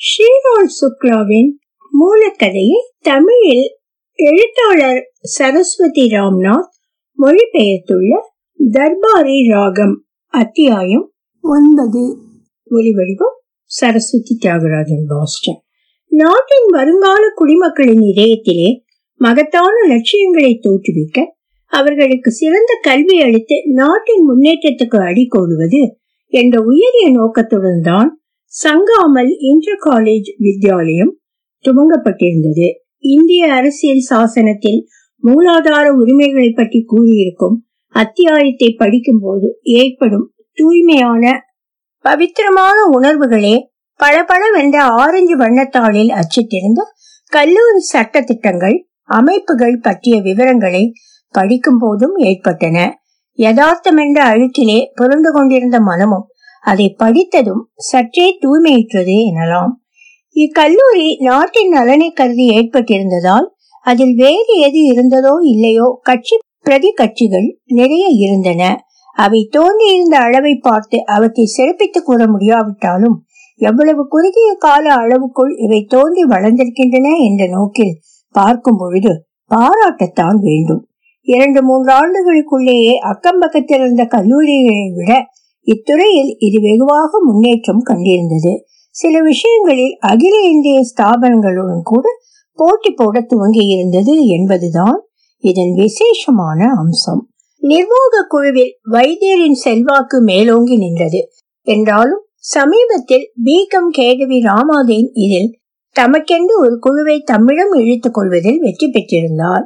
ஷீரோல் சுக்லாவின் மூலக்கதையை தமிழில் எழுத்தாளர் சரஸ்வதி ராம்நாத் மொழிபெயர்த்துள்ள தர்பாரி ராகம் அத்தியாயம் ஒன்பது. ஒலிவடிவம் சரஸ்வதி தியாகராஜன் பாஸ்டன். நாட்டின் வருங்கால குடிமக்களின் இதயத்திலே மகத்தான லட்சியங்களை தோற்றுவிக்க அவர்களுக்கு சிறந்த கல்வி அளித்து நாட்டின் முன்னேற்றத்துக்கு அடிக்கோடுவது என்ற உயரிய நோக்கத்துடன் தான் சங்காமல் இன்டர் காலேஜ் வித்யாலயம் துவங்கப்பட்டிருந்தது. இந்திய அரசியல் சாசனத்தில் மூலாதார உரிமைகளை பற்றி கூறியிருக்கும் அத்தியாயத்தை படிக்கும் போது ஏற்படும் தூய்மையான பவித்திரமான உணர்வுகளே பளபளவென்ற ஆரஞ்சு வண்ணத்தாளில் அச்சிட்டிருந்த கல்லூரி சட்ட திட்டங்கள் அமைப்புகள் பற்றிய விவரங்களை படிக்கும் போதும் ஏற்பட்டன. யதார்த்தம் என்ற அழுக்கிலே புரண்டு கொண்டிருந்த மனமும் அதை படித்ததும் சற்றே தூய்மையுற்றது எனலாம். இக்கல்லூரி நாட்டின் நலனை கருதி ஏற்பட்டிருந்ததால் அதில் வேறு எது இருந்ததோ இல்லையோ கட்சி பிரதி கட்சிகள் நிறைய இருந்தன. அவை தோன்றியிருந்த அளவை பார்த்து அவற்றை சிறப்பித்துக் கூற முடியாவிட்டாலும் எவ்வளவு குறுகிய கால அளவுக்குள் இவை தோன்றி வளர்ந்திருக்கின்றன என்ற நோக்கில் பார்க்கும் பொழுது பாராட்டத்தான் வேண்டும். இரண்டு மூன்று ஆண்டுகளுக்குள்ளேயே அக்கம் பக்கத்தில் இருந்த கல்லூரிகளை விட இத்துறையில் இது வெகுவாக முன்னேற்றம் கண்டிருந்தது. சில விஷயங்களில் அகில இந்திய ஸ்தாபனங்களுடன் கூட போட்டி போட துவங்கி இருந்தது என்பதுதான் இதன் விசேஷமான அம்சம். நிர்வாக குழுவில் வைத்தியரின் செல்வாக்கு மேலோங்கி நின்றது. என்றாலும் சமீபத்தில் பீகம் கேடவி ராமாதேன் இதில் தமக்கென்று ஒரு குழுவை தம்மிடம் இழுத்துக் கொள்வதில் வெற்றி பெற்றிருந்தார்.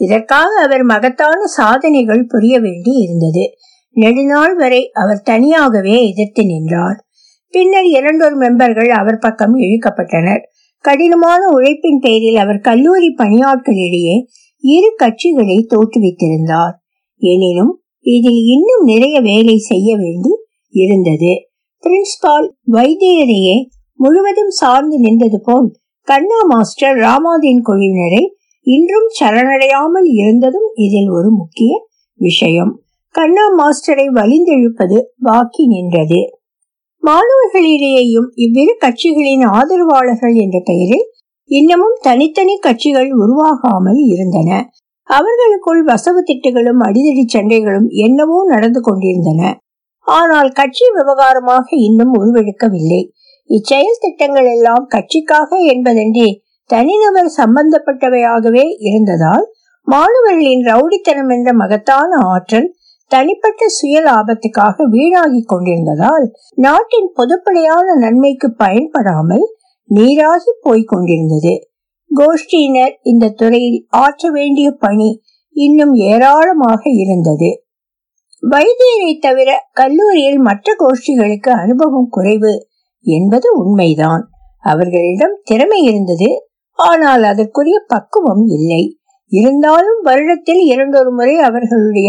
இதற்காக அவர் மகத்தான சாதனைகள் புரிய வேண்டி இருந்தது. நெடுநாள் வரை அவர் தனியாகவே எதிர்த்து நின்றார். பின்னர் இரண்டொரு மெம்பர்கள் அவர் பக்கம் இழுக்கப்பட்டனர். கடினமான உழைப்பின் பெயரில் அவர் கல்லூரி பணியாட்களிடையே இரு கட்சிகளை தோற்றுவித்திருந்தார். எனினும் இதில் இன்னும் நிறைய வேலை செய்ய வேண்டி இருந்தது. பிரின்சிபால் வைத்தியரையே முழுவதும் சார்ந்து நின்றது போல் கண்ணா மாஸ்டர் ராமாதீன் குழுவினரை இன்றும் சரணடையாமல் இருந்ததும் இதில் ஒரு முக்கிய விஷயம். கண்ணா மாஸ்டரை வலிந்தெழுப்பது பாக்கி நின்றது. மாணவர்களிடையேயும் இவ்விரு கட்சிகளின் ஆதரவாளர்கள் என்ற பெயரில் இன்னமும் தனித்தனி கட்சிகள் உருவாகாமல் இருந்தன. அவர்களுக்குள் வசவு திட்டுகளும் அடிதடி சண்டைகளும் என்னவோ நடந்து கொண்டிருந்தன. ஆனால் கட்சி விவகாரமாக இன்னும் உருவெடுக்கவில்லை. இச்செயல் திட்டங்கள் எல்லாம் கட்சிக்காக என்பதன்றி தனிநபர் சம்பந்தப்பட்டவையாகவே இருந்ததால் மாணவர்களின் ரவுடித்தனம் என்ற மகத்தான ஆற்றல் தனிப்பட்ட சுய லாபத்துக்காக வீணாகி கொண்டிருந்ததால் நாட்டின் பொதுப்படையான நன்மைக்கு பயன்படாமல் நீராகி போய்க் கொண்டிருந்தது. கோஷ்டியினர் இந்த துறையில் ஆற்ற வேண்டிய பணி இன்னும் ஏராளமாக இருந்தது. வைத்தியரை தவிர கல்லூரியில் மற்ற கோஷ்டிகளுக்கு அனுபவம் குறைவு என்பது உண்மைதான். அவர்களிடம் திறமை இருந்தது ஆனால் அதற்குரிய பக்குவம் இல்லை. இருந்தாலும் வருடத்தில் இரண்டொரு முறை அவர்களுடைய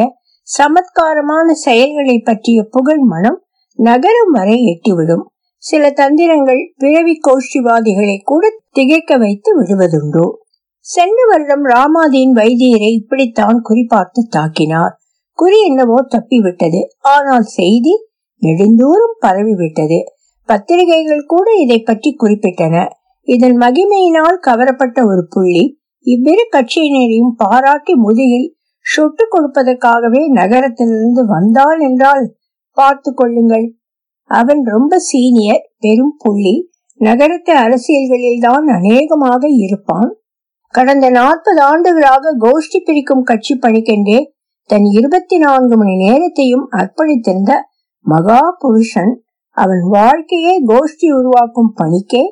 சமத்காரமான செயல்களை பற்றிய புகழ் மனம் நகரம் வரை எட்டிவிடும். சில தந்திரங்கள் பிறவி கோஷ்டிவாதிகளை கூட திகைக்க வைத்து விடுவதுண்டு. சென்ற வருடம் ராமாதீன் வைத்தியரை இப்படித்தான் குறிப்பார்த்து தாக்கினார். குறி என்னவோ தப்பிவிட்டது. ஆனால் செய்தி நெடுந்தூரம் பரவிவிட்டது. பத்திரிகைகள் கூட இதை பற்றி குறிப்பிட்டன. இதன் மகிமையினால் கவரப்பட்ட ஒரு புள்ளி இவ்விரு கட்சியினரையும் பாராட்டி முதுகில் சுட்டு கொடுப்பதற்காகவே நகரத்திலிருந்து வந்தான் என்றால் பார்த்து கொள்ளுங்கள். அவன் ரொம்ப சீனியர் பெரும் புள்ளி. நகரத்து அரசியல்களில் தான் அநேகமாக இருப்பான். கடந்த நாற்பது ஆண்டுகளாக கோஷ்டி பிரிக்கும் கட்சி பணிக்கென்றே தன் இருபத்தி நான்கு மணி நேரத்தையும் அர்ப்பணித்திருந்த மகா புருஷன் அவன் வாழ்க்கையே கோஷ்டி உருவாக்கும் பணிக்கே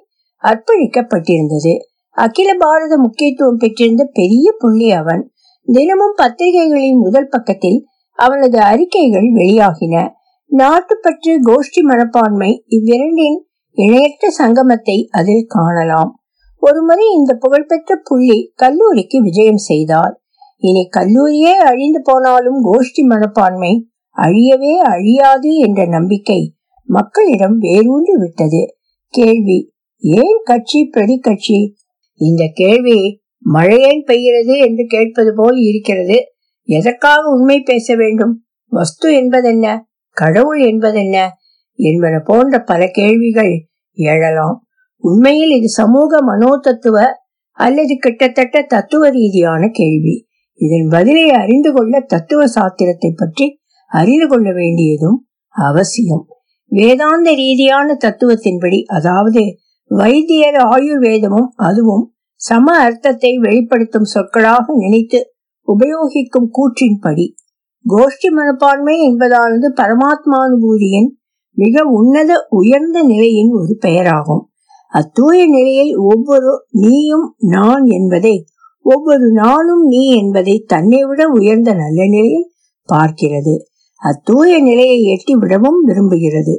அர்ப்பணிக்கப்பட்டிருந்தது. அகில பாரத முக்கியத்துவம் பெற்றிருந்த பெரிய புள்ளி அவன். தினமும் பத்திரிகைகளின் முதல் பக்கத்தில் அவனது அறிக்கைகள் வெளியாகின. நாட்டுப்பற்று கோஷ்டி மனப்பான்மை இவ்விரண்டின் இணையற்ற சங்கமத்தை அதில் காணலாம். ஒருமுறை இந்த புகழ்பெற்ற புள்ளி கல்லூரிக்கு விஜயம் செய்தார். இனி கல்லூரியே அழிந்து போனாலும் கோஷ்டி மனப்பான்மை அழியவே அழியாது என்ற நம்பிக்கை மக்களிடம் வேரூன்றி விட்டது. கேள்வி ஏன் கட்சி பிரதி கட்சி? இந்த கேள்வி மழையேன் பெய்கிறது என்று கேட்பது போல் இருக்கிறது. எதற்காக உண்மை பேச வேண்டும்? வஸ்து என்பதென்ன? கடவுள் என்பதென்ன? என்பன போன்ற பல கேள்விகள் எழலாம். உண்மையில் இது சமூக மனோதத்துவ அல்லது கிட்டத்தட்ட தத்துவ ரீதியான கேள்வி. இதன் பதிலை அறிந்து கொள்ள தத்துவ சாத்திரத்தை பற்றி அறிந்து கொள்ள வேண்டியதும் அவசியம். வேதாந்த ரீதியான தத்துவத்தின்படி அதாவது வைத்தியர் ஆயுர்வேதமும் அதுவும் சம அர்த்தத்தை வெளிப்படுத்தும் சொற்களாக நினைத்து உபயோகிக்கும் கூற்றின்படி கோஷ்டி மனப்பான்மை என்பதானது பரமாத்மானுபூதியின் மிக உன்னத உயர்ந்த நிலையின் ஒரு பெயராகும். அத்தூய நிலையில் ஒவ்வொரு நீயும் நான் என்பதை ஒவ்வொரு நானும் நீ என்பதை தன்னை விட உயர்ந்த நல்ல நிலையில் பார்க்கிறது. அத்தூய நிலையை எட்டி விடவும் விரும்புகிறது.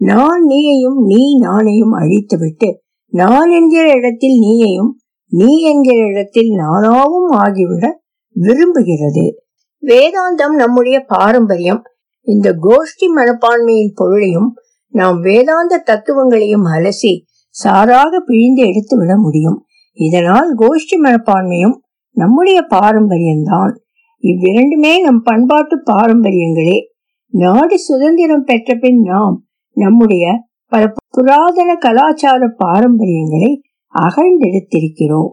நான் நீயையும் நீ நானையும் அழித்துவிட்டு நான் என்கிற இடத்தில் நீயையும் நீ என்கிற இடத்தில் நானாவும் ஆகிவிட விரும்புகிறது. வேதாந்தம் நம்முடைய பாரம்பரியம். இந்த கோஷ்டி மனப்பான்மையின் பொருளையும் நாம் வேதாந்த தத்துவங்களையும் அலசி சாராக பிழிந்து எடுத்து விட முடியும். இதனால் கோஷ்டி மனப்பான்மையும் நம்முடைய பாரம்பரியம்தான். இவ்விரண்டுமே நம் பண்பாட்டு பாரம்பரியங்களே. நாடு சுதந்திரம் பெற்ற பின் நாம் நம்முடைய பல புராதன கலாச்சார பாரம்பரியங்களை அகழ்ந்தெடுத்திருக்கிறோம்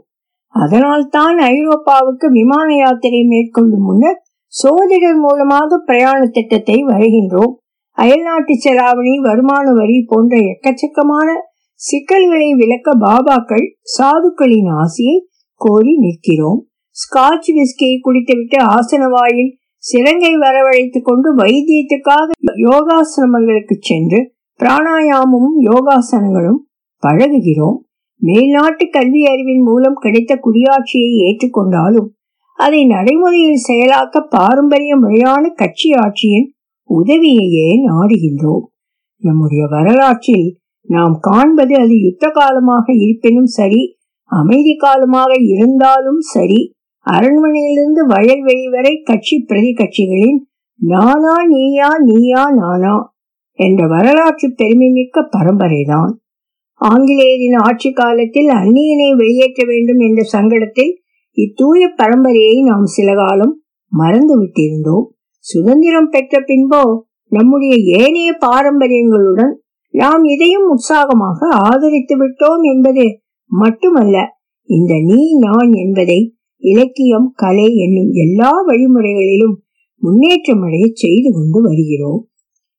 அதனால்தான் ஐரோப்பாவுக்கு விமான யாத்திரை மேற்கொள்ளும் முன்னர் சோதிடர் மூலமாக பிரயாண திட்டத்தை வருகின்றோம் அயல்நாட்டு செலாவணி வருமான வரி போன்ற எக்கச்சக்கமான சிக்கல்களை விளக்க பாபாக்கள் சாதுக்களின் ஆசையை கோரி நிற்கிறோம். ஸ்காட்ச் விஸ்கியை குடித்துவிட்டு ஆசன வாயில் சிறங்கை வரவழைத்துக் கொண்டு வைத்தியத்துக்காக யோகாசிரமங்களுக்கு சென்று பிராணாயாமமும் யோகாசனங்களும் பழகுகிறோம். மேல்நாட்டு கல்வி அறிவின் மூலம் கிடைத்த குடியாட்சியை ஏற்றுக்கொண்டாலும் அதை நடைமுறையில் செயலாக்க பாரம்பரிய முறையான கட்சி ஆட்சியின் உதவியையே நாடுகின்றோம். நம்முடைய வரலாற்றில் நாம் காண்பது அது யுத்த காலமாக இருப்பினும் சரி அமைதி காலமாக இருந்தாலும் சரி அரண்மனையிலிருந்து வயல்வெளி வரை கட்சி பிரதி கட்சிகளின் நானா நீயா நீயா நானா என்ற வரலாற்று பெருமைமிக்க பரம்பரைதான். ஆங்கிலேயரின் ஆட்சி காலத்தில் அந்நியனை வெளியேற்ற வேண்டும் என்ற சங்கடத்தில் இத்தூய பரம்பரையை நாம் சில காலம் மறந்து விட்டிருந்தோம் சுதந்திரம் பெற்ற பின்போ நம்முடைய ஏனைய பாரம்பரியங்களுடன் நாம் இதையும் உற்சாகமாக ஆதரித்து விட்டோம் என்பது மட்டுமல்ல இந்த நீ நான் என்பதை இலக்கியம் கலை என்னும் எல்லா வழிமுறைகளிலும் முன்னேற்றமடைய செய்து கொண்டு வருகிறோம்.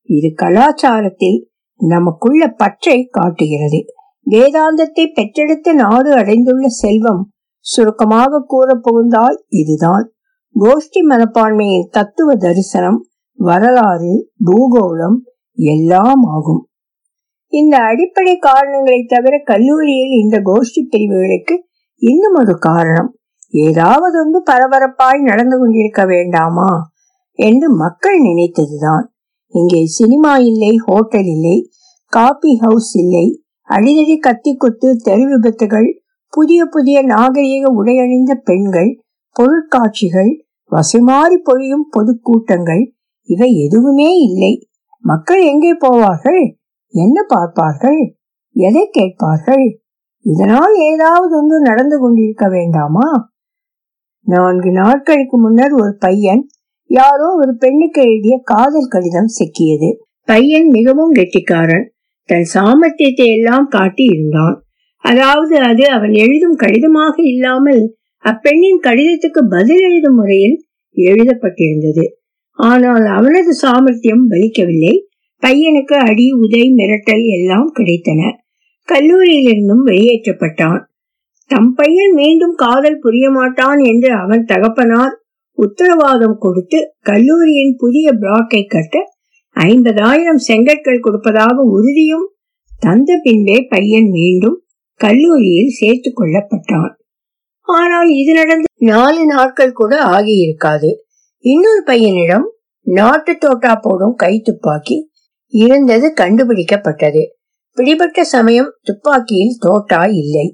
இது கலாச்சாரத்தில் நமக்குள்ள பற்றை காட்டுகிறது. வேதாந்தத்தை பெற்றெடுத்த நாடு அடைந்துள்ள செல்வம் சுருக்கமாக கூற புகுந்தால் இதுதான். கோஷ்டி மனப்பான்மையின் தத்துவ தரிசனம் வரலாறு பூகோளம் எல்லாம் ஆகும். இந்த அடிப்படை காரணங்களை தவிர கல்லூரியில் இந்த கோஷ்டி பிரிவுகளுக்கு இன்னும் ஒரு காரணம். ஏதாவது ஒன்று பரபரப்பாய் நடந்து கொண்டிருக்க வேண்டாமா? என்று மக்கள் நினைத்ததுதான். இங்கே சினிமா இல்லை ஹோட்டல் இல்லை காபி ஹவுஸ் இல்லை. அடிதடி கத்தி குத்து தெரு விபத்துகள் புதிய புதிய நாகரீக உடையணிந்த பெண்கள் பொருட்காட்சிகள் வசைமாறி பொழியும் பொதுக்கூட்டங்கள் இவை எதுவுமே இல்லை. மக்கள் எங்கே போவார்கள்? என்ன பார்ப்பார்கள்? எதை கேட்பார்கள்? இதனால் ஏதாவது ஒன்று நடந்து கொண்டிருக்க வேண்டாமா? நான்கு நாட்களுக்கு முன்னர் ஒரு பையன் யாரோ ஒரு பெண்ணுக்கு எழுதிய காதல் கடிதம் சிக்கியது. பையன் மிகவும் கெட்டிக்காரன். தன் சாமர்த்தியத்தை எல்லாம் காட்டி இருந்தான். அதாவது அது அவன் எழுதும் கடிதமாக இல்லாமல் அப்பெண்ணின் கடிதத்துக்கு பதில் எழுதும் முறையில் எழுதப்பட்டிருந்தது. ஆனால் அவனது சாமர்த்தியம் பலிக்கவில்லை. பையனுக்கு அடி உதை மிரட்டல் எல்லாம் கிடைத்தன. கல்லூரியிலிருந்தும் வெளியேற்றப்பட்டான். தம் பையன் மீண்டும் காதல் புரிய மாட்டான் என்று அவன் தகப்பனார் உத்தரவாதம் கொடுத்து கல்லூரியின் புதிய பிளாக்கை கட்ட ஐம்பதாயிரம் செங்கற்கள் கொடுப்பதாக உறுதியும் தந்த பின்பே பையன் மீண்டும் கல்லூரியில் சேர்த்து கொள்ளப்பட்டான். ஆனால் இது நடந்து நாலு நாட்கள் கூட ஆகியிருக்காது. இன்னொரு பையனிடம் நாட்டு தோட்டா போடும் கை துப்பாக்கி இருந்தது கண்டுபிடிக்கப்பட்டது. பிடிபட்ட சமயம் துப்பாக்கியில் தோட்டா இல்லை.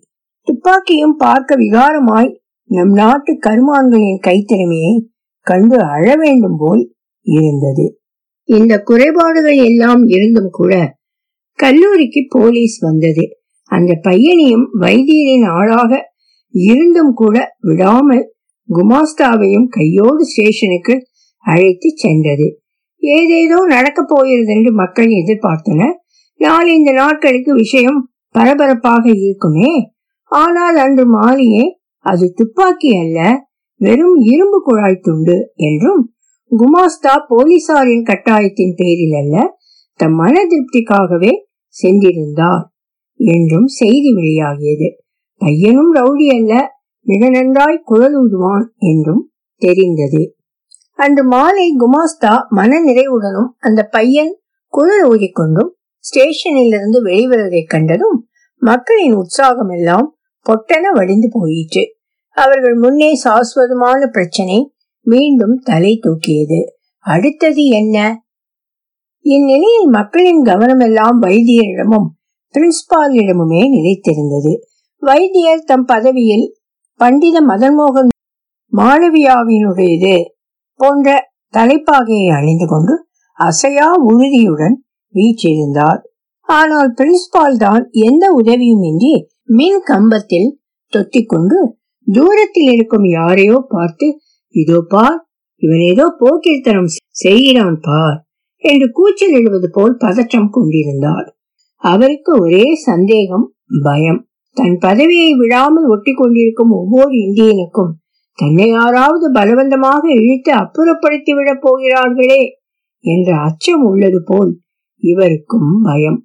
துப்பாக்கியும் பார்க்க விகாரமாய் நம் நாட்டு கருமான்களின் கைத்திறமையை கண்டு அழ வேண்டும் போல் இருந்தது. இந்த குறைபாடுகள் எல்லாம் இருந்தும் கூட கல்லூரிக்கு போலீஸ் வந்தது. அந்த பையனையும் வைத்தியரின் ஆளாக இருந்தும் கூட விடாமல் குமாஸ்தாவையும் கையோடு ஸ்டேஷனுக்கு அழைத்து சென்றது. ஏதேதோ நடக்க போகிறது என்று மக்கள் எதிர்பார்த்தனர். இந்த நாட்களுக்கு விஷயம் பரபரப்பாக இருக்குமே. ஆனால் அன்று மாலையே அது துப்பாக்கி அல்ல வெறும் இரும்பு குழாய் துண்டு என்றும் குமாஸ்தா போலீசாரின் கட்டாயத்தின் பேரில் அல்ல தம் மன திருப்திக்காகவே சென்றிருந்தார் என்றும் செய்தி வெளியாகியது. பையனும் ரவுடி அல்ல மிக நன்றாய் குழல் ஊதுவான் என்றும் தெரிந்தது. அன்று மாலை குமாஸ்தா மன நிறைவுடனும் அந்த பையன் குழல் ஊதிக்கொண்டும் ஸ்டேஷனில் இருந்து வெளிவருவதைக் கண்டதும் மக்களின் உற்சாகம் எல்லாம் பொட்டென வடிந்து போயிற்று. அவர்கள் முன்னே சாஸ்வதமான பிரச்சனை மீண்டும் தலை தூக்கியது. அடுத்தது என்ன? இந்நிலையில் மக்களின் கவனமெல்லாம் வைத்தியரிடமும் பிரின்சிபாலிடமுமே நிலைத்திருந்தது. வைத்தியர் தம் பதவியில் பண்டித மதன்மோகன் மாணவியாவினுடையது போன்ற தலைப்பாகையை அணிந்து கொண்டு அசையா உறுதியுடன் வீற்றிருந்தார். ஆனால் பிரின்சிபால் தான் எந்த உதவியும் இன்றி மின் கம்பத்தில் தொத்திக்கொண்டு தூரத்தில் இருக்கும் யாரையோ பார்த்து இதோ பார் இவன் ஏதோ போக்கில்தனம் செய்கிறான் பார் என்று கூச்சல் எழுவது போல் பதற்றம் கொண்டிருந்தார் அவருக்கு ஒரே சந்தேகம் பயம். தன் பதவியை விழாமல் ஒட்டி கொண்டிருக்கும் ஒவ்வொரு இந்தியனுக்கும் தன்னை யாராவது பலவந்தமாக இழுத்து அப்புறப்படுத்தி விடப் போகிறார்களே என்ற அச்சம் உள்ளது போல் இவருக்கும் பயம்.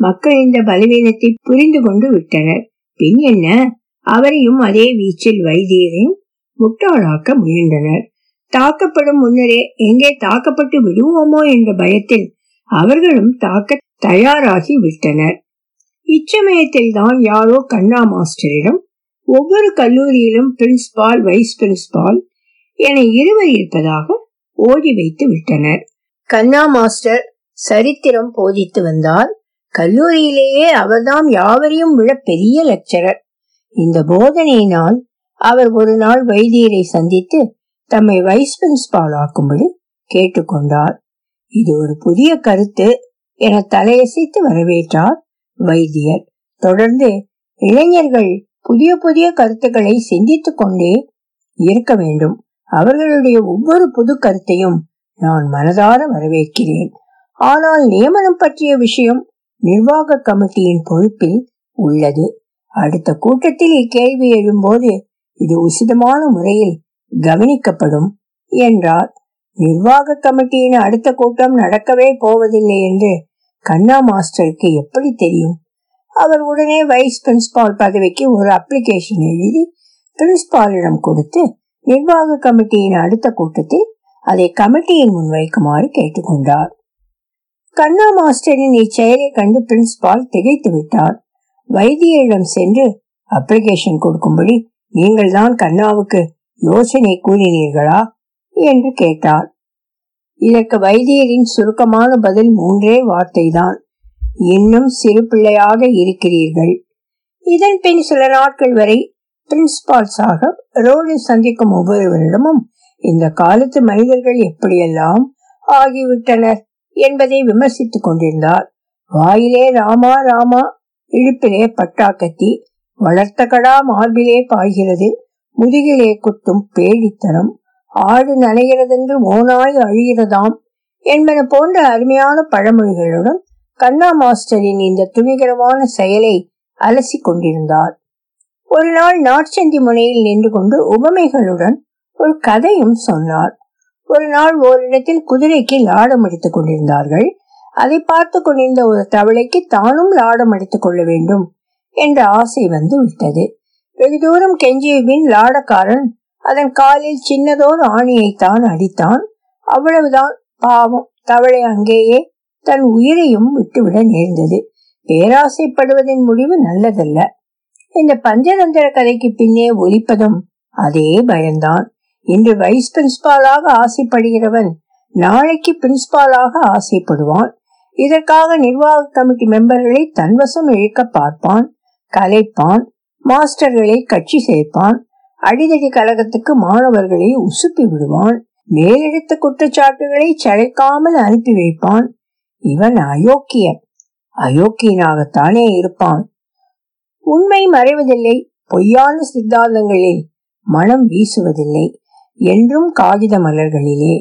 மக்கள் இந்த பலவீனத்தை புரிந்து கொண்டு விட்டனர். பின் என்ன? அவரையும் அதே வீச்சில் வைத்தியரையும் முட்டாளாக்க முயன்றனர். தாக்கப்படும் முன்னரே எங்கே தாக்கப்பட்டு விடுவோமோ என்ற பயத்தில் அவர்களும் தாக்க தயாராகி விட்டனர். இச்சமயத்தில் தான் யாரோ கண்ணா மாஸ்டரிடம் ஒவ்வொரு கல்லூரியிலும் பிரின்சிபால் வைஸ் பிரின்சிபால் என இருவர் இருப்பதாக ஓடி வைத்து விட்டனர். கண்ணா மாஸ்டர் சரித்திரம் போதித்து வந்தார். கல்லூரியிலேயே அவர்தாம் யாவரையும் விட பெரிய லெக்சரர். இந்த போதனையினால் அவர் ஒரு நாள் வைத்தியரை சந்தித்து தம்மை வைஸ் பிரின்சிபால் ஆக்கும்படி கேட்டுக்கொண்டார் இது ஒரு புதிய கருத்து என தலையசைத்து வரவேற்றார் வைத்தியர். தொடர்ந்து இளைஞர்கள் புதிய புதிய கருத்துக்களை சிந்தித்துக் கொண்டே இருக்க வேண்டும். அவர்களுடைய ஒவ்வொரு புது கருத்தையும் நான் மனதார வரவேற்கிறேன். ஆனால் நியமனம் பற்றிய விஷயம் நிர்வாக கமிட்டியின் பொறுப்பில் உள்ளது. அடுத்த கூட்டத்தில் இக்கேள்வி எழும்போது இது உசிதமான முறையில் கவனிக்கப்படும் என்றார். நிர்வாக கமிட்டியின் அடுத்த கூட்டம் நடக்கவே போவதில்லை என்று கண்ணா மாஸ்டருக்கு எப்படி தெரியும்? அவர் உடனே வைஸ் பிரின்சிபால் பதவிக்கு ஒரு அப்ளிகேஷன் எழுதி பிரின்சிபாலிடம் கொடுத்து நிர்வாக கமிட்டியின் அடுத்த கூட்டத்தில் அதை கமிட்டியின் முன்வைக்குமாறு கேட்டுக்கொண்டார். கண்ணா மாஸ்டரின் இச்செயலை கண்டு பிரின்சிபால் திகைத்து விட்டார். வைத்தியரிடம் சென்று அப்ளிகேஷன் கொடுக்கும்படி நீங்கள் தான் கண்ணாவுக்கு யோசனை கூறினீர்களா? என்று கேட்டார். இதற்கு வைத்தியரின் சுருக்கமான பதில் மூன்றே வார்த்தைதான். இன்னும் சிறு பிள்ளையாக இருக்கிறீர்கள். இதன் பின் சில நாட்கள் வரை பிரின்சிபால் சாகப் ரோடில் சந்திக்கும் ஒவ்வொருவரிடமும் இந்த காலத்து மனிதர்கள் எப்படியெல்லாம் ஆகிவிட்டனர்? என்பதை விமர்சித்துக் கொண்டிருந்தார். வாயிலே ராமா ராமா இழுப்பிலே பட்டாக்கத்தி வளர்த்த கடா மார்பிலே பாய்கிறது முதுகிலே குத்தும் பேடித்தனம் ஆடு நனைகிறதென்று ஓனாய் அழிகிறதாம் என்பன போன்ற அருமையான பழமொழிகளுடன் கண்ணா மாஸ்டரின் இந்த துணிகரமான செயலை அலசி கொண்டிருந்தார். ஒரு நாள் நாட்சந்தி முனையில் நின்று கொண்டு உபமைகளுடன் ஒரு கதையும் சொன்னார். ஒரு நாள் ஓரிடத்தில் குதிரைக்கு லாடம் அடித்துக் கொண்டிருந்தார்கள். அதை பார்த்து கொண்டிருந்த ஒரு தவளைக்கு தானும் லாடம் அடித்துக் கொள்ள வேண்டும் என்ற ஆசை வந்து விட்டது. வெகு தூரம் கெஞ்சிய பின் லாடக்காரன் அதன் காலில் சின்னதோர் ஆணியை தான் அடித்தான். அவ்வளவுதான். பாவம். தவளை அங்கேயே தன் உயிரையும் விட்டுவிட நேர்ந்தது. பேராசைப்படுவதன் முடிவு நல்லதல்ல. இந்த பஞ்சதந்திர கதைக்கு பின்னே ஒலிப்பதும் அதே பயம்தான். இன்று வைஸ் பிரின்சிபாலாக ஆசைப்படுகிறவன் நாளைக்கு பிரின்சிபாலாக ஆசைப்படுவான். இதற்காக நிர்வாக கமிட்டி மெம்பர்களை தன்வசம் இழுக்க பார்ப்பான் கலைப்பான் மாஸ்டர்களை கட்சி சேர்ப்பான் அடிதடி கழகத்துக்கு மாணவர்களை உசுப்பி விடுவான் மேலெடுத்த குற்றச்சாட்டுகளை சளைக்காமல் அனுப்பி வைப்பான். இவன் அயோக்கியன் அயோக்கியனாகத்தானே இருப்பான். உண்மை மறைவதில்லை பொய்யான சித்தாந்தங்களில் மனம் வீசுவதில்லை. என்றும் காகித மலர்களிலே.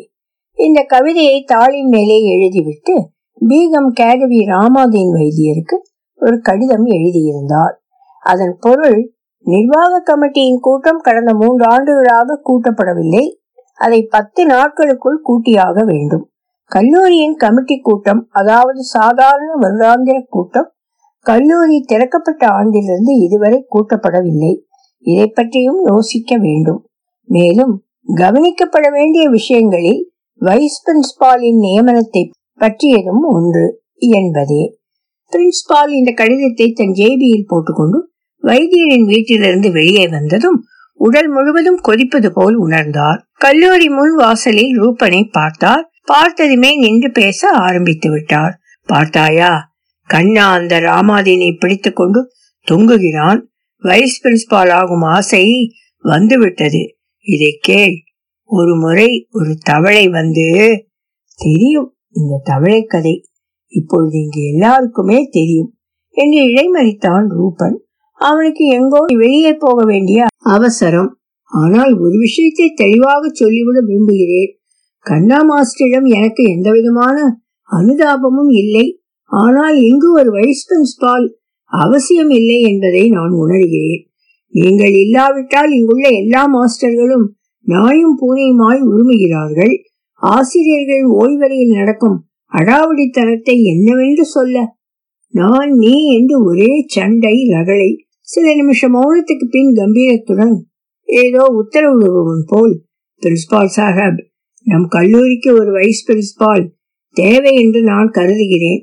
இந்த கவிதையை தாளின் மேலே எழுதிவிட்டு பீகம் கேடவி ராமாதீன் வைத்தியருக்கு ஒரு கடிதம் எழுதியிருந்தார் அதன் பொருள் நிர்வாக கமிட்டியின் கூட்டம் கடந்த மூன்று ஆண்டுகளாக கூட்டப்படவில்லை. அதை பத்து நாட்களுக்குள் கூட்டியாக வேண்டும். கல்லூரியின் கமிட்டி கூட்டம் அதாவது சாதாரண வருடாந்திர கூட்டம் கல்லூரி திறக்கப்பட்ட ஆண்டிலிருந்து இதுவரை கூட்டப்படவில்லை. இதை பற்றியும் யோசிக்க வேண்டும். மேலும் கவனிக்கப்பட வேண்டிய விஷயங்களில் வைஸ் பிரின்ஸ்பாலின் நியமனத்தை பற்றியதும் ஒன்று என்பதே. பிரின்ஸ்பால் இந்த கடிதத்தை தன் ஜேபியில் போட்டுக்கொண்டு வைத்தியரின் வீட்டிலிருந்து வெளியே வந்ததும் உடல் முழுவதும் கொதிப்பது போல் உணர்ந்தார். கல்லூரி முன் வாசலில் ரூபனை பார்த்தார். பார்த்ததுமே நின்று பேச ஆரம்பித்து விட்டார். பார்த்தாயா கண்ணா அந்த ராமாதீனை பிடித்துக் கொண்டு தொங்குகிறான். வைஸ் பிரின்சிபால் ஆகும் ஆசை வந்துவிட்டது. இதை கேள். ஒரு முறை ஒரு தவளை வந்து தெரியும் இந்த தவளை கதை. இப்பொழுது இங்கு எல்லாருக்குமே தெரியும். என்று இடைமறித்தான் ரூபன். அவனுக்கு எங்கோ வெளியே போக வேண்டிய அவசரம். ஆனால் ஒரு விஷயத்தை தெளிவாக சொல்லிவிட விரும்புகிறேன். கண்ணா மாஸ்டரிடம் எனக்கு எந்த விதமான அனுதாபமும் இல்லை. ஆனால் இங்கு ஒரு வைஸ் பிரின்சிபால் அவசியம் இல்லை என்பதை நான் உணர்கிறேன். நீங்கள் இல்லாவிட்டால் இங்குள்ள எல்லா மாஸ்டர்களும் நாயும் பூனையுமாய் உருமுகிறார்கள். ஆசிரியர்கள் ஓய்வறையில் நடக்கும் அடாவடித்தனத்தை என்னவென்று சொல்ல? நான் நீ என்று ஒரே சண்டை ரகளை சில நிமிஷம் மௌனத்துக்கு பின் கம்பீரத்துடன் ஏதோ உத்தரவிடுபவன் போல் பிரின்சிபால் சாஹப் நம் கல்லூரிக்கு ஒரு வைஸ் பிரின்சிபால் தேவை என்று நான் கருதுகிறேன்.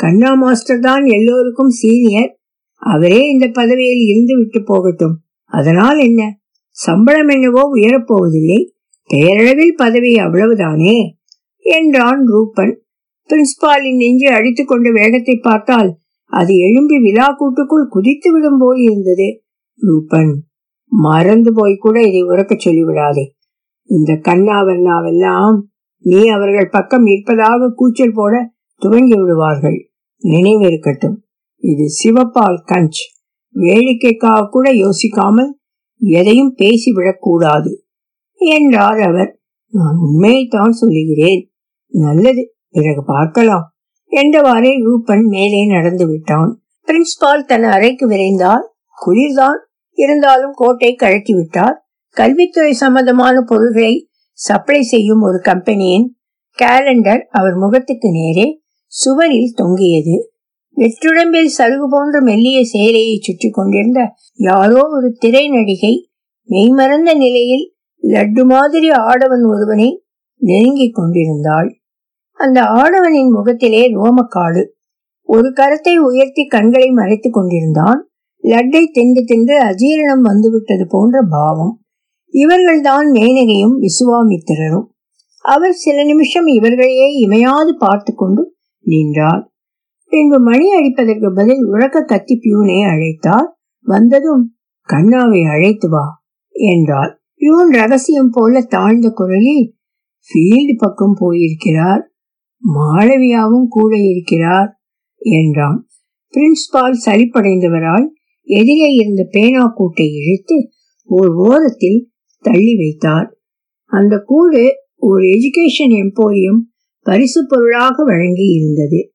கண்ணா மாஸ்டர் தான் எல்லோருக்கும் சீனியர் அவரே இந்த பதவியில் இருந்து விட்டு போகட்டும். அதனால் என்ன? சம்பளம் என்னவோ உயரப்போவதில்லை பெயரளவில் பதவி அவ்வளவுதானே? என்றான் ரூபன். பிரின்சிபாலின் நெஞ்சு அடித்துக் கொண்ட வேகத்தை பார்த்தால் அது எழும்பி விழா கூட்டுக்குள் குதித்து விடும் போல் இருந்தது. ரூபன் மறந்து போய் கூட இதை உறக்க சொல்லிவிடாதே. இந்த கண்ணாவண்ணாவெல்லாம் நீ அவர்கள் பக்கம் இருப்பதாக கூச்சல் போட துவங்கி விடுவார்கள் நினைவிருக்கட்டும் இது சிவபால் கஞ்ச். வேடிக்கைக்காக கூட யோசிக்காமல் எதையும் பேசிவிடக்கூடாது என்றார் அவர். நான் உண்மையைத்தான் சொல்லுகிறேன். நல்லது பிறகு பார்க்கலாம் என்றவாறே ரூபன் மேலே நடந்து விட்டான். பிரின்சிபால் தன் அறைக்கு விரைந்தார் குளிர்தான். இருந்தாலும் கோட்டை கழட்டி விட்டார் கல்வித்துறை சம்பந்தமான பொருள்களை சப்ளை செய்யும் ஒரு கம்பெனியின் கேலண்டர் அவர் முகத்துக்கு நேரே சுவரில் தொங்கியது. வெற்றுடம்பில் சருகு போன்ற மெல்லிய சேலையை சுற்றி கொண்டிருந்த யாரோ ஒரு திரை நடிகை மெய்மறந்த நிலையில் லட்டு மாதிரி ஆடவன் ஒருவனை நெருங்கிக் கொண்டிருந்தாள். அந்த ஆடவனின் முகத்திலே ரோமக்காடு. ஒரு கரத்தை உயர்த்தி கண்களை மறைத்துக் கொண்டிருந்தான். லட்டை தின்று தின்று அஜீரணம் வந்துவிட்டது போன்ற பாவம். இவர்கள்தான் மேனகையும் விசுவாமித்திரரும். அவர் சில நிமிஷம் இவர்களையே இமையாது பார்த்து கொண்டு நின்றார். பின்பு மணி அடிப்பதற்கு பதில் உறக்க கத்தி பியூனை அழைத்தார். வந்ததும் கண்ணாவை அழைத்து வா என்றார் பியூன் ரகசியம் போல தாழ்ந்த குரலில் ஃபீல்டு பக்கம் போயிருக்கிறார். மாளவியாவும் கூட இருக்கிறார் என்றான். பிரின்ஸ்பால் சரிப்படைந்தவரால் எதிரே இருந்த பேனா கூட்டை இழுத்து ஒரு ஓரத்தில் தள்ளி வைத்தார். அந்த கூடு ஒரு எஜுகேஷன் எம்போரியம் பரிசு பொருளாக வழங்கி இருந்தது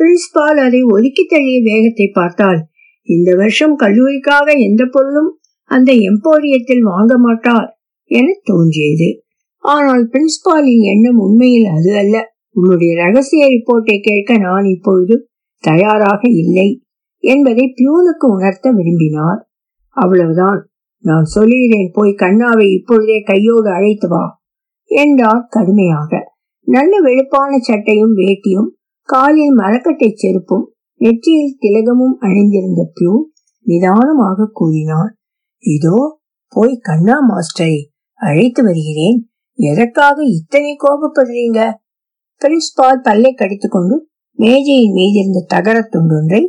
பிரின்சிபால் அதை ஒதுக்கி தள்ளிய வேகத்தை பார்த்தால் இந்த வருஷம் கல்லூரிக்காக எந்த பொருளும் அந்த எம்போரியத்தில் வாங்க மாட்டார் என தோன்றியது. ஆனால் பிரின்சிபாலின் எண்ணம் உண்மையில் அது அல்ல. உன்னுடைய ரகசிய ரிப்போர்ட்டை கேட்க நான் இப்பொழுது தயாராக இல்லை என்பதை பியூனுக்கு உணர்த்த விரும்பினார். அவ்வளவுதான். நான் சொல்லுகிறேன் போய் கண்ணாவை இப்பொழுதே கையோடு அழைத்து வா என்றார் கடுமையாக. நல்ல வெளுப்பான சட்டையும் வேட்டியும் காலில் மரக்கட்டை செருப்பும் நெற்றியில் திலகமும் அணிந்திருந்த பியூ நிதானமாக கூறினான் இதோ போய் கண்ணா மாஸ்டரை அழைத்து வருகிறேன். எதற்காக இத்தனை கோபப்படுறீங்க? பிரின்ஸ்பால் பல்லை கடித்துக்கொண்டு மேஜையின் மீது இருந்த தகர துண்டொன்றை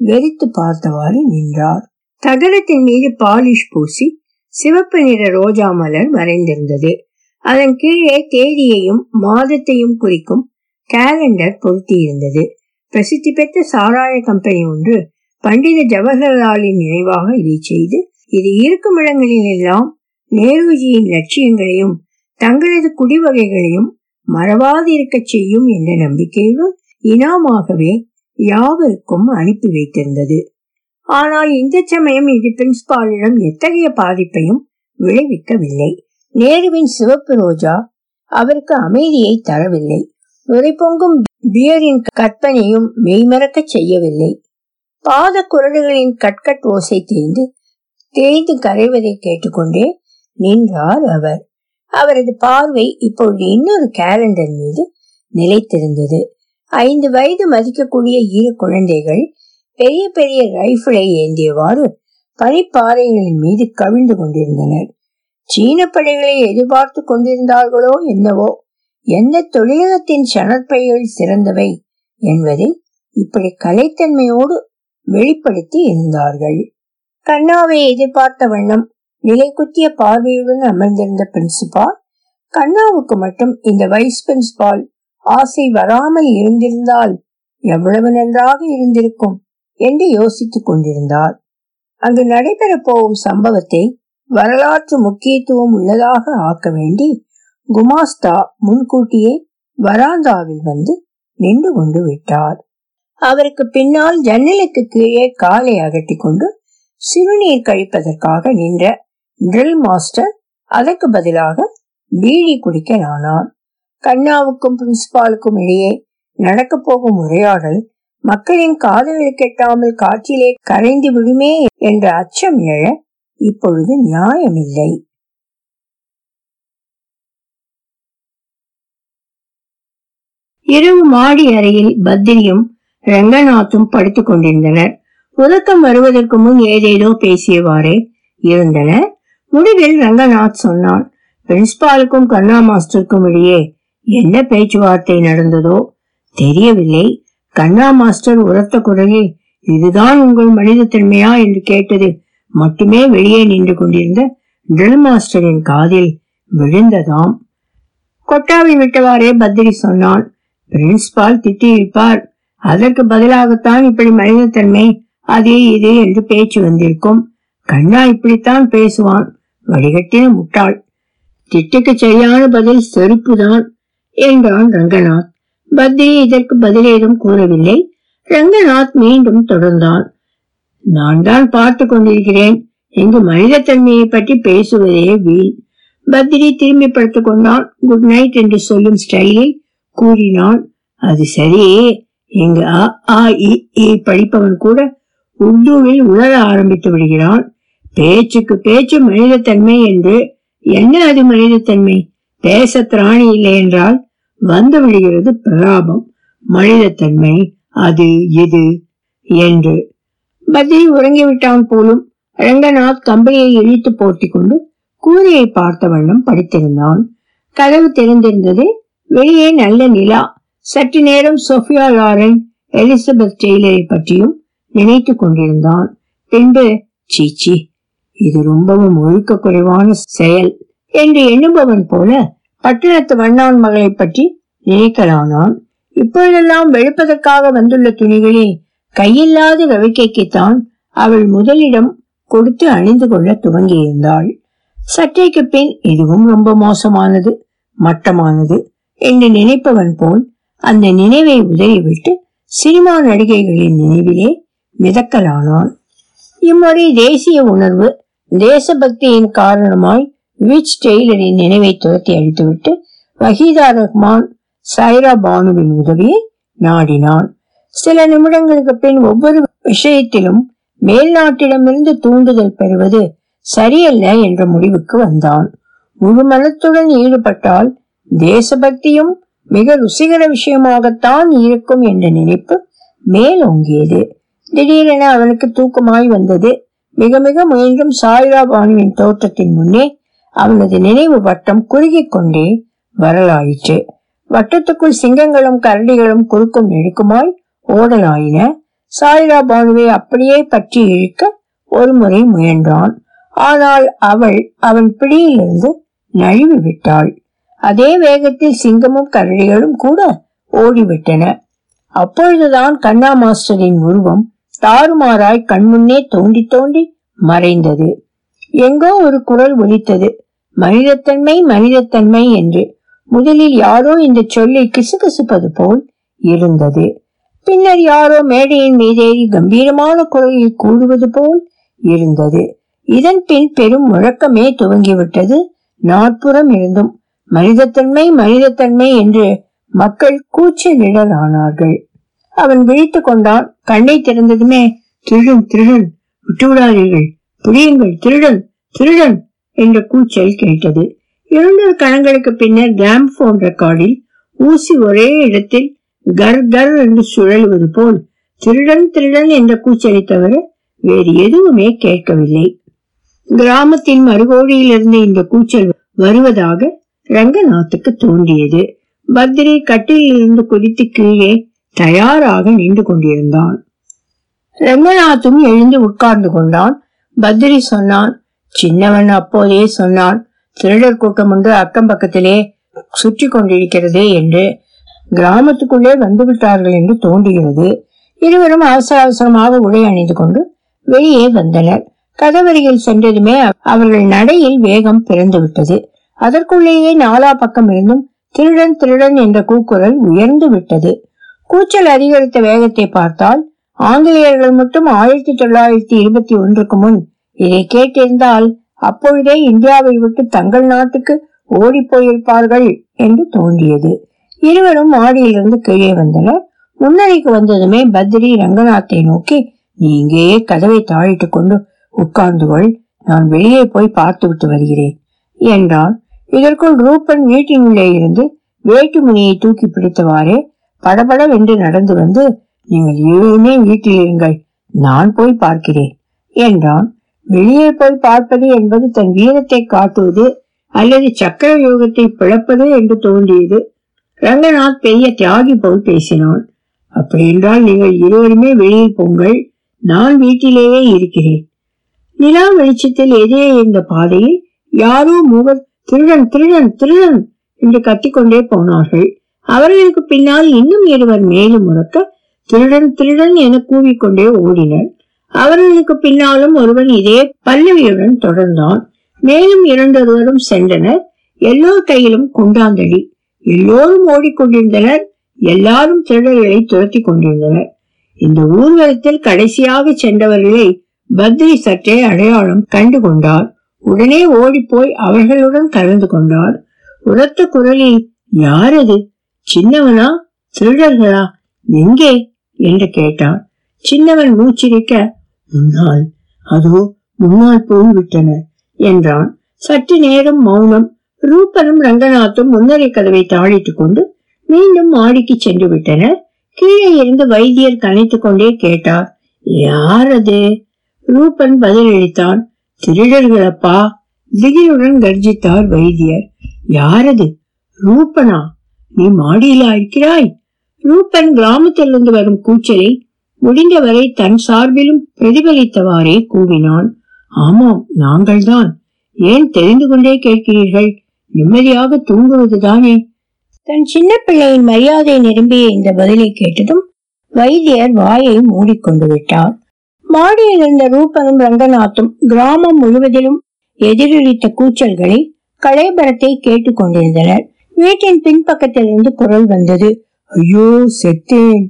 வெறித்து பார்த்தவாறு நின்றார். தகரத்தின் மீது பாலிஷ் பூசி சிவப்பு நிற ரோஜா மலர் மறைந்திருந்தது. அதன் கீழே தேதியையும் மாதத்தையும் குறிக்கும் கேலண்டர் பொருத்தியிருந்தது. பிரசித்தி பெற்ற சாராய கம்பெனி ஒன்று பண்டித ஜவஹர்லாலின் நினைவாக இதை செய்து இது இருக்கும் இடங்களில் எல்லாம் நேருஜியின் லட்சியங்களையும் தங்களது குடிவகைகளையும் மறவாதிருக்க செய்யும் என்ற நம்பிக்கையுடன் இனாமாகவே யாவருக்கும் அனுப்பி வைத்திருந்தது. ஆனால் இந்த சமயம் இது பிரின்ஸ்பாலிடம் எத்தகைய பாதிப்பையும் விளைவிக்கவில்லை. நேருவின் சிவப்பு ரோஜா அவருக்கு அமைதியை தரவில்லை. நுரை பொங்கும் பியரின் கற்பனையும் மெய்மறக்க செய்யவில்லை. பாத குரடுகளின் கட்கட் ஓசை தேய்ந்து தேய்ந்து கரைவதை கேட்டுக்கொண்டே நின்றார் அவர். அவரது பார்வை இப்பொழுது இன்னொரு கேலண்டர் மீது நிலைத்திருந்தது. ஐந்து வயது மதிக்கக்கூடிய இரு குழந்தைகள் பெரிய பெரிய ரைபிளை ஏந்தியவாறு பனிப்பாறைகளின் மீது கவிழ்ந்து கொண்டிருந்தனர். சீன படைகளை எதிர்பார்த்து கொண்டிருந்தார்களோ என்னவோ? எந்த தொழிலகத்தின் சணற்பைகள் சிறந்தவை என்பதை இப்படி கலைத்தன்மையோடு வெளிப்படுத்தி இருந்தார்கள். கண்ணாவை எதிர்பார்த்த வண்ணம் நிலை குத்திய பார்வையுடன் அமர்ந்திருந்த பிரின்சிபால் கண்ணாவுக்கு மட்டும் இந்த வைஸ் பிரின்சிபால் ஆசை வராமல் இருந்திருந்தால் எவ்வளவு நன்றாக இருந்திருக்கும் என்று யோசித்துக் கொண்டிருந்தார். அங்கு நடைபெறப் போகும் சம்பவத்தை வரலாற்று முக்கியத்துவம் உள்ளதாக ஆக்க வேண்டி குமாஸ்தா முன்கூட்டியே வராந்தாவில் வந்து நின்று கொண்டு விட்டார். அவருக்கு பின்னால் ஜன்னலுக்கு கீழே காலை அகட்டி கொண்டு சிறுநீர் கழிப்பதற்காக நின்ற ட்ரில் மாஸ்டர் அதற்கு பதிலாக பீடி குடிக்கலானார் கண்ணாவுக்கும் பிரின்சிபாலுக்கும் இடையே நடக்க போகும் உரையாடல் மக்களின் காதலில் கெட்டாமல் காற்றிலே கரைந்து விடுமே என்ற அச்சம் எழ இப்பொழுது நியாயமில்லை. இரவு மாடி அறையில் பத்ரியும் ரங்கநாத்தும் படுத்துக் கொண்டிருந்தனர். உறக்கம் வருவதற்கு முன் ஏதேதோ பேசியவாறே இருந்தனர். முடிவில் ரங்கநாத் சொன்னான் பிரின்சிபாலுக்கும் கண்ணா மாஸ்டருக்கும் இடையே என்ன பேச்சுவார்த்தை நடந்ததோ தெரியவில்லை. கண்ணா மாஸ்டர் உரத்த குரலில் இதுதான் உங்கள் மனித தன்மையா என்று கேட்டது மட்டுமே வெளியே நின்று கொண்டிருந்த ட்ரில் மாஸ்டரின் காதில் விழுந்ததாம். கொட்டாவி விட்டவாறே பத்ரி சொன்னான் பிரின்சிபால் திட்டியிருப்பார். அதற்கு பதிலாகத்தான் இப்படி மனிதத்தன்மை அதே இது என்று பேச்சு வந்திருக்கும். கண்ணா இப்படித்தான் பேசுவான். வடிகட்டின முட்டாள். திட்டுக்கு சரியான பதில் செருப்புதான் என்றான் ரங்கநாத். பத்ரி இதற்கு பதில் ஏதும் கூறவில்லை. ரங்கநாத் மீண்டும் தொடர்ந்தான். நான் தான் பார்த்து கொண்டிருக்கிறேன் இங்கு மனிதத்தன்மையை பற்றி பேசுவதே வீண். பத்ரி திரும்பி படுத்துக் கொண்டான் குட் நைட் என்று சொல்லும் ஸ்டைலில் கூறினான் அது சரி. இங்கு அ இ படிப்பவன் கூட உருதுவில் உணர ஆரம்பித்து விடுகிறான். பேச்சுக்கு பேச்சு மனிதத்தன்மை என்று என்ன அது மனிதத்தன்மை? பேச திராணி இல்லை என்றால் வந்து விடுகிறது பிரலாபம். மனிதத்தன்மை அது இது என்று. பத்ரி உறங்கிவிட்டான் போலும் ரங்கநாத் கம்பையை இழித்து போட்டி கொண்டு கூரையை பார்த்த வண்ணம் படித்திருந்தான். கதவு தெரிந்திருந்தது வெளியே நல்ல நிலா. சற்று நேரம் சோஃபியா லாரன் எலிசபெத் டெய்லரை பற்றியும் நினைத்துக் கொண்டிருந்தான். பின்பு சீச்சி இது ரொம்பவும் ஒழுக்க குறைவான செயல் என்று எண்ணுபவன் போல பட்டணத்து வண்ணான் மகளை பற்றி நினைக்கலானான். இப்பொழுதெல்லாம் வெளுப்பதற்காக வந்துள்ள துணிகளே கையில்லாத ரவிக்கைக்குத்தான் அவள் முதலிடம் கொடுத்து அணிந்து கொள்ள துவங்கியிருந்தாள். சற்றைக்கு பின் இதுவும் ரொம்ப மோசமானது மட்டமானது. என்று நினைப்பவன் போல் அந்த நினைவை உதறிவிட்டு சினிமா நடிகைகளின் நினைவிலே மிதக்கலானான். இம்முறை தேசிய உணர்வு தேசபக்தியின் காரணமாய் விச் டெய்லரின் நினைவை துரத்தி அழித்துவிட்டு வஹீதா ரஹ்மான் சைரா பானுவின் உதவியை நாடினான். சில நிமிடங்களுக்கு பின் ஒவ்வொரு விஷயத்திலும் மேல்நாட்டிடமிருந்து தூண்டுதல் பெறுவது சரியல்ல என்ற முடிவுக்கு வந்தான். முழு மனத்துடன் ஈடுபட்டால் தேசபக்தியும் மிக ருசிகர விஷயமாகத்தான் இருக்கும் என்ற நினைப்பு மேலோங்கியது. திடீரென அவனுக்கு தூக்கமாய் வந்தது. மிக மிக முயன்றும் சாய்ரா பானுவின் தோற்றத்தின் முன்னே அவனது நினைவு வட்டம் குறுகி கொண்டே வரலாயிற்று. வட்டத்துக்குள் சிங்கங்களும் கரடிகளும் குறுக்கும் நெடுக்குமாய் ஓடலாயின. சாய்ரா பானுவை அப்படியே பற்றி இழுக்க ஒரு முறை முயன்றான். ஆனால் அவள் அவன் பிடியிலிருந்து நழுவி விட்டாள் அதே வேகத்தில் சிங்கமும் கரடிகளும் கூட ஓடிவிட்டன. அப்பொழுதுதான் கண்ணா மாஸ்டரின் உருவம் தாறுமாறாய் கண்முன்னே தோண்டி தோண்டி மறைந்தது. எங்கோ ஒரு குரல் ஒலித்தது. மனிதத்தன்மை மனிதத்தன்மை என்று முதலில் யாரோ இந்த சொல்லை கிசுகிசுப்பது போல் இருந்தது. பின்னர் யாரோ மேடையின் மீதேறி கம்பீரமான குரலில் கூறுவது போல் இருந்தது. இதன் பின் பெரும் முழக்கமே துவங்கிவிட்டது. நாற்புறம் இருந்தும் மனிதத்தன்மை மனிதத்தன்மை என்று மக்கள் கூச்சலிடலானார்கள் அவன் விழித்து கொண்டான். கண்ணை திறந்ததுமே திருடன் திருடன் விட்டுவிடாதீர்கள். புரியுங்கள். திருடன் திருடன் என்ற கூச்சல் கேட்டது. இரண்டு கணங்களுக்கு பின்னர் கிராம்போன் ரெக்கார்டில் ஊசி ஒரே இடத்தில் கர் கர் என்று சுழலுவது போல் திருடன் திருடன் என்ற கூச்சலை தவிர வேறு எதுவுமே கேட்கவில்லை. கிராமத்தின் மறுகோடியிலிருந்து இந்த கூச்சல் வருவதாக ரங்கநாத்துக்கு தோன்றியது. பத்ரி கட்டிலிருந்து குதித்து கீழே தயாராக நின்று கொண்டிருந்தான். ரங்கநாத்தும் எழுந்து உட்கார்ந்து கொண்டான். பத்ரி சொன்னான் சின்னவன் அப்போதே சொன்னான் திருடர் கூட்டம் ஒன்று அக்கம் பக்கத்திலே சுற்றி கொண்டிருக்கிறது என்று. கிராமத்துக்குள்ளே வந்துவிட்டார்கள் என்று தோன்றுகிறது. இருவரும் அவசர அவசரமாக உடை அணிந்து கொண்டு வெளியே வந்தனர். கதவரியில் சென்றதுமே அவர்கள் நடையில் வேகம் பிறந்து விட்டது அதற்குள்ளேயே நாலா பக்கம் இருந்தும் திருடன் திருடன் என்ற கூக்குரல் உயர்ந்து விட்டது. கூச்சல் அதிகரித்த வேகத்தை பார்த்தால் ஆங்கிலேயர்கள் மட்டும் ஆயிரத்தி தொள்ளாயிரத்தி இருபத்தி ஒன்றுக்கு முன் இதை கேட்டிருந்தால் அப்பொழுதே இந்தியாவை விட்டு தங்கள் நாட்டுக்கு ஓடி போயிருப்பார்கள் என்று தோன்றியது. இருவரும் மாடியிலிருந்து கீழே வந்தனர். முன்னணிக்கு வந்ததுமே பத்ரி ரங்கநாத்தை நோக்கி நீ இங்கேயே கதவை தாழிட்டுக் கொண்டு உட்கார்ந்து கொள் நான் வெளியே போய் பார்த்து விட்டு வருகிறேன் என்றான். இதற்குள் ரூபன் வீட்டின் உள்ளே இருந்து வேட்டுமணியை தூக்கி பிடித்தவாறே படபடவென்று நடந்து வந்து நீங்கள் இருவருமே வீட்டில் இருங்கள் நான் போய் பார்க்கிறேன் என்றான். வெளியே போய் பார்ப்பது என்பது தன் வீரத்தை காட்டுவது அல்லது சக்கர யோகத்தை பிளப்பது என்று தோன்றியது. ரங்கநாத் பெரிய தியாகி போல் பேசினான். அப்படி என்றால் நீங்கள் இருவருமே வெளியில் போங்கள் நான் வீட்டிலேயே இருக்கிறேன். நிலா வெளிச்சத்தில் எதிரே இருந்த பாதையில் யாரோ மூவர் திருடன் திருடன் திருடன் என்று கத்திக்கொண்டே போனார்கள். அவர்களுக்கு பின்னால் இன்னும் இருவர் மேலும் முறக்க திருடன் திருடன் என கூவிக்கொண்டே ஓடினர். அவர்களுக்கு பின்னாலும் ஒருவன் இதே பல்லவியுடன் தொடர்ந்தான். மேலும் இரண்டொருவரும் சென்றனர். எல்லோர் கையிலும் குண்டாந்தடி. எல்லோரும் ஓடிக்கொண்டிருந்தனர். எல்லாரும் திருடர்களை துரத்தி கொண்டிருந்தனர். இந்த ஊர்வலத்தில் கடைசியாக சென்றவர்களை பத்ரி சற்றே அடையாளம் கண்டு கொண்டார் உடனே ஓடிப்போய் அவர்களுடன் கலந்து கொண்டார். உரத்த குரலில் யார் அது சின்னவனா? திருடர்களா? எங்கே? என்று கேட்டார். சின்னவன் மூச்சிரிக்க முன்னால் அதோ முன்னால் போய்விட்டனர் என்றான். சற்று நேரம் மௌனம் ரூபனும் ரங்கநாத்தும் முன்னரை கதவை தாளிட்டுக் கொண்டு மீண்டும் மாடிக்கு சென்று விட்டனர். கீழே இருந்து வைத்தியர் கனைத்துக் கொண்டே கேட்டார் யார் அது ரூபன் பதிலளித்தான் திருடர்களப்பா திகிலுடன் கர்ஜித்தார் வைத்தியர் யாரது? ரூபனா? நீ மாடியிலா இருக்கிறாய்? ரூபன் கிராமத்திலிருந்து வரும் கூச்சலை முடிந்தவரை தன் சார்பிலும் பிரதிபலித்தவாறே கூவினான். ஆமாம் நாங்கள்தான். ஏன் தெரிந்து கொண்டே கேட்கிறீர்கள்? நிம்மதியாக தூங்குவதுதானே? தன் சின்ன பிள்ளையின் மரியாதை நிரம்பிய இந்த பதிலை கேட்டதும் வைத்தியர் வாயை மூடிக்கொண்டு விட்டார். மாடியில் இருந்த ரூபனும் ரங்கநாத்தும் கிராமம் முழுவதிலும் எதிரொலித்த கூச்சல்களை கலைபரத்தை கேட்டுக் கொண்டிருந்தனர். வீட்டின் பின்பக்கத்திலிருந்து குரல் வந்தது ஐயோ செத்தேன்.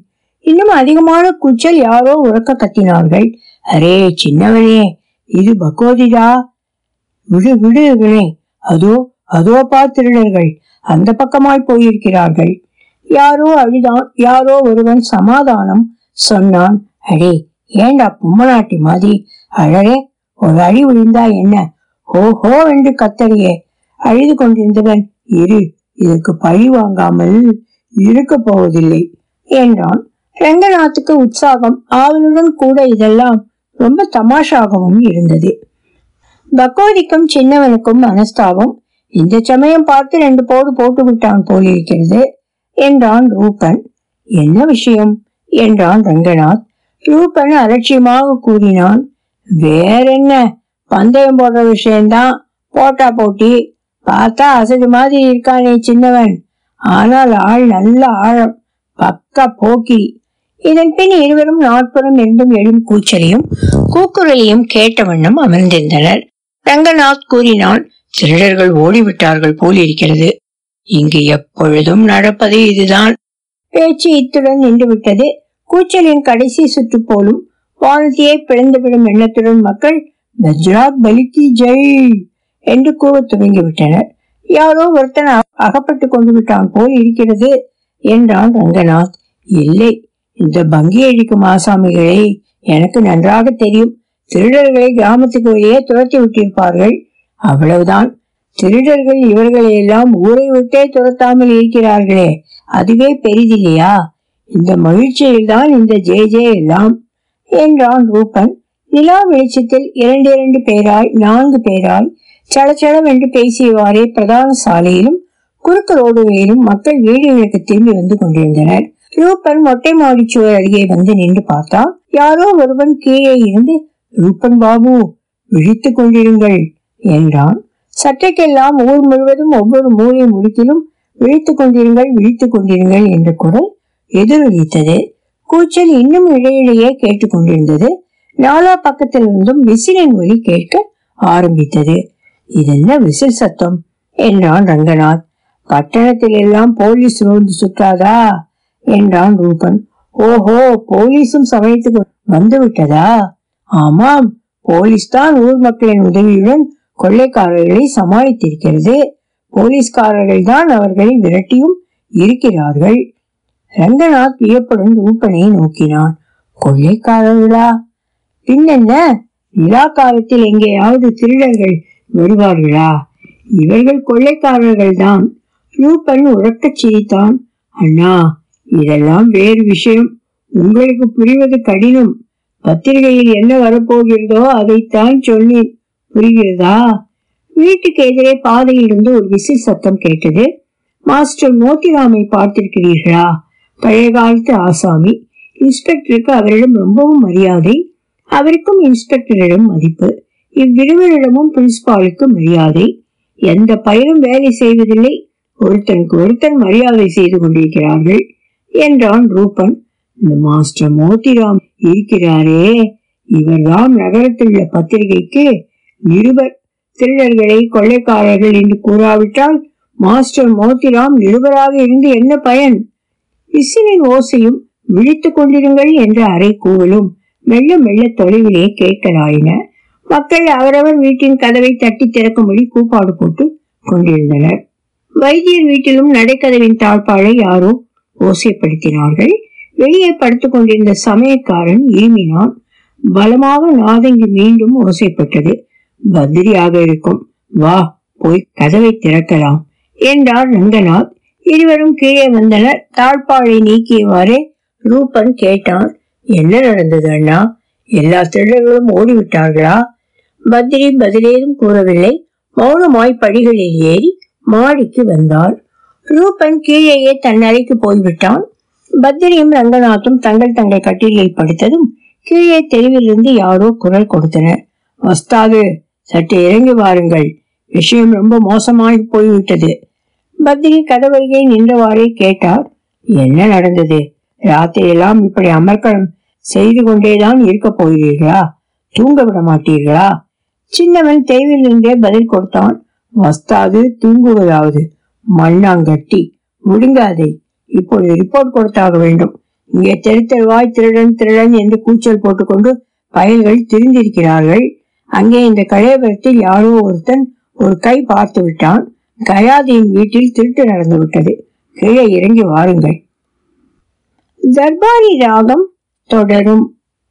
இன்னும் அதிகமான கூச்சல் யாரோ உறக்க கத்தினார்கள். அரே சின்னவனே இது பகோதிதா விடு விடு வினே அதோ அதோ திருடர்கள் அந்த பக்கமாய் போயிருக்கிறார்கள். யாரோ அழுதான் யாரோ ஒருவன் சமாதானம் சொன்னான். அடே ஏண்டா பொம்மநாட்டி மாதிரி? அழகே ஒரு அழி விழுந்தா என்ன? ஹோ ஹோ என்று கத்தறியே அழுது கொண்டிருந்தவன் இரு இதற்கு பழி வாங்காமல் இருக்க போவதில்லை என்றான். ரங்கநாத்துக்கு உற்சாகம் ஆவலுடன் கூட இதெல்லாம் ரொம்ப தமாஷாகவும் இருந்தது. பக்கோதிக்கும் சின்னவனுக்கும் மனஸ்தாபம் இந்த சமயம் பார்த்து ரெண்டு போடு போட்டு விட்டான் போலிருக்கிறது என்றான் ரூபன். என்ன விஷயம்? என்றான் ரங்கநாத். ரூபன் அலட்சியமாக கூறினான். வேற என்ன பந்தயம் போடுற விஷயம்தான். போட்டா போட்டி. பார்த்தா அசடு மாதிரி இருக்கானே சின்னவன். ஆனால் ஆள் நல்ல ஆழம். பக்க போக்கி. இதன் பின் இருவரும் நாட்புறம் இருந்தும் எழும் கூச்சலையும் கூக்குரலையும் கேட்ட வண்ணம் அமர்ந்திருந்தனர். ரங்கநாத் கூறினான் திருடர்கள் ஓடிவிட்டார்கள் போல் இருக்கிறது. இங்கு எப்பொழுதும் நடப்பது இதுதான். பேச்சு இத்துடன் நின்று விட்டது கூச்சலின் கடைசி சுற்று போலும் வானத்தையே பிளந்துவிடும் எண்ணத்துடன் மக்கள் பஜ்ராக் பலிக்கு ஜெய் என்று கூற துவங்கிவிட்டனர். யாரோ ஒருத்தன் அகப்பட்டு கொண்டு விட்டான் போல் இருக்கிறது என்றான் ரங்கநாத். இல்லை இந்த பங்கி அழிக்கும் ஆசாமிகளை எனக்கு நன்றாக தெரியும். திருடர்களை கிராமத்துக்கு வெளியே துரத்தி விட்டிருப்பார்கள். அவ்வளவுதான். திருடர்கள் இவர்களை எல்லாம் ஊரை விட்டே துரத்தாமல் இருக்கிறார்களே அதுவே பெரிதில்லையா? இந்த மகிழ்ச்சியில் தான் இந்த ஜே ஜே எல்லாம் என்றான் ரூபன். நிலா வெளிச்சத்தில் இரண்டு இரண்டு பேராய் நான்கு பேராய் சடச்சடவென்று பேசியவாறே பிரதான சாலையிலும் குறுக்கு ரோடுகளிலும் மக்கள் வீடுகளுக்கு திரும்பி வந்து கொண்டிருந்தனர். ரூபன் மொட்டை மாடிச்சுவர் அருகே வந்து நின்று பார்த்தான். யாரோ ஒருவன் கீழே இருந்து ரூபன் பாபு விழித்துக் கொண்டிருங்கள் என்றான். சற்றைக்கெல்லாம் ஊர் முழுவதும் ஒவ்வொரு மூலை முடித்திலும் விழித்துக் கொண்டிருங்கள் விழித்துக் கொண்டிருங்கள் என்ற குரல் எதிரொலித்தது. கூச்சல் இன்னும் இடையிடையே கேட்டுக்கொண்டிருந்தது. நாலா பக்கத்திலிருந்தும் விசிலின் ஒலி கேட்க ஆரம்பித்தது. இதென்ன விசில் சத்தம்? என்றான் ரங்கநாத். பட்டணத்தில் எல்லாம் போலீஸ் ரோந்து சுற்றாதா? என்றான் ரூபன். ஓஹோ போலீஸும் சமயத்துக்கு வந்து விட்டதா ஆமாம் போலீஸ் தான் ஊர் மக்களின் உதவியுடன் கொள்ளைக்காரர்களை சமாளித்திருக்கிறது. போலீஸ்காரர்கள் தான் அவர்களை விரட்டியும் இருக்கிறார்கள். ரங்கநாத் வியப்புடன் ரூபனை நோக்கினான். கொள்ளைக்காரர்களா? பின்னென்ன? நிலா காலத்தில் எங்கேயாவது திருடர்கள் வருவார்களா? இவர்கள் கொள்ளைக்காரர்கள் தான் ரூபன் உறக்கச் சிரித்தான். அண்ணா இதெல்லாம் வேறு விஷயம். உங்களுக்கு புரிவது கடினம். பத்திரிகையில் என்ன வரப்போகிறதோ அதைத்தான் சொல்லி புரிகிறதா? வீட்டுக்கு எதிரே பாதையிலிருந்து ஒரு விசில் சத்தம் கேட்டது. மாஸ்டர் மோத்திராமை பார்த்திருக்கிறீர்களா? பழைய காலத்து ஆசாமி இன்ஸ்பெக்டருக்கு அவரிடம் ரொம்பவும் மரியாதை அவருக்கும் இன்ஸ்பெக்டரிடம் மதிப்பு இவ்விருவரிடமும் பிரின்சிபாலுக்கு மரியாதை. எந்த பயிரும் வேலை செய்வதில்லை ஒருத்தனுக்கு ஒருத்தன் மரியாதை செய்து கொண்டிருக்கிறார்கள் என்றான் ரூபன். இந்த மாஸ்டர் மோதிராம் இருக்கிறாரே. இவர்தான் நகரத்தில் உள்ள பத்திரிகைக்கு நிருபர். திருடர்களை கொள்ளைக்காரர்கள் என்று கூறாவிட்டால் மாஸ்டர் மோதிராம் நிருபராக இருந்து என்ன பயன்? விசிலின் ஓசையும் விழித்துக் கொண்டிருங்கள் என்ற அறை கூவலும் மெல்ல மெல்ல தொலைவிலே கேட்கலாயின. மக்கள் அவரவர் வீட்டின் கதவை தட்டி திறக்கும்படி கூப்பாடு போட்டு கொண்டிருந்தனர். வைத்தியர் வீட்டிலும் நடைக்கதவின் தாழ்பாளை யாரோ ஓசைப்படுத்தினார்கள். வெளியே படுத்துக் கொண்டிருந்த சமயக்காரன் ஏமினான். பலமாக நாதங்கி மீண்டும் ஓசைப்பட்டது. பத்திரியாக இருக்கும். வா போய் கதவை திறக்கலாம் என்றார் ரங்கநாத். இருவரும் கீழே வந்தனர். தாழ்பாளை நீக்கியவாறே ரூபன் கேட்டான் என்ன நடந்தது அண்ணா? எல்லா திருடர்களும் ஓடிவிட்டார்களா? பத்ரி பதிலேதும் கூறவில்லை. மௌனமாய் படிகளில் ஏறி மாடிக்கு வந்தார் ரூபன் கீழேயே தன் அறைக்கு போய்விட்டான். பத்ரியும் ரங்கநாத்தும் தங்கள் தங்கள் கட்டிலில் படுத்ததும் கீழே தெருவிலிருந்து யாரோ குரல் கொடுத்தனர். வஸ்தாது சற்று இறங்கி வாருங்கள். விஷயம் ரொம்ப மோசமாகி போய்விட்டது. பத்ரி கதவருகே நின்றவாறே கேட்டார். என்ன நடந்தது? ராத்திரியெல்லாம் இப்படி அமர்க்களம் செய்து கொண்டேதான் இருக்க போகிறீர்களா? தூங்க விட மாட்டீர்களா? சின்னவன் தேவையிலிருந்தே பதில் கொடுத்தான். வஸ்தாது தூங்குவதாவது. மண்ணாங்கட்டி. முடுங்காதே இப்பொழுது ரிப்போர்ட் கொடுத்தாக வேண்டும். இங்கே தெரு தெருவாய் திருடன் திருடன் என்று கூச்சல் போட்டுக்கொண்டு பயல்கள் திரிந்திருக்கிறார்கள். அங்கே இந்த கலையபுரத்தில் யாரோ ஒருத்தன் ஒரு கை பார்த்து விட்டான். கயாதியின் வீட்டில் திருட்டு நடந்து விட்டது. கீழே இறங்கி வாருங்கள். தர்பாரி ராகம் தொடரும்.